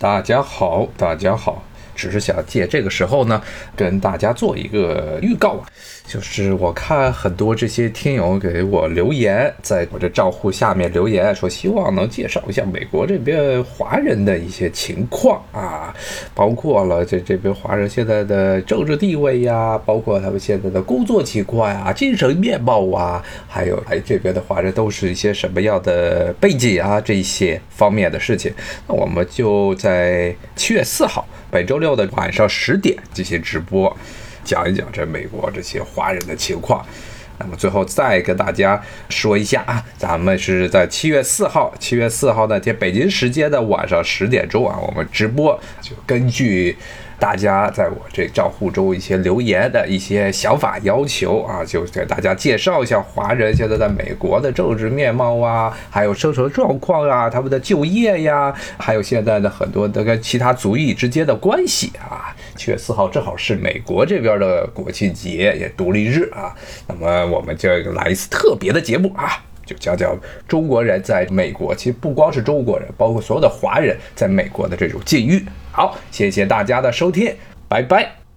大家好，大家好。只是想借这个时候呢，跟大家做一个预告啊，就是我看很多这些听友给我留言，在我这账户下面留言说，希望能介绍一下美国这边华人的一些情况啊，包括了这这边华人现在的政治地位呀，包括他们现在的工作情况呀、精神面貌啊，还有哎这边的华人都是一些什么样的背景啊，这些方面的事情，那我们就在七月四号。本周六的晚上十点进行直播，讲一讲这美国这些华人的情况。那么最后再跟大家说一下啊，咱们是在七月四号，七月四号那天北京时间的晚上十点钟啊，我们直播就根据。大家在我这账户中一些留言的一些想法要求啊，就给大家介绍一下华人现在在美国的政治面貌啊，还有生存状况啊，他们的就业呀，还有现在的很多的跟其他族裔之间的关系啊。七月四号正好是美国这边的国庆节，也独立日啊，那么我们就来一次特别的节目啊。就讲讲中国人在美国，其实不光是中国人，包括所有的华人在美国的这种境遇。好，谢谢大家的收听，拜拜。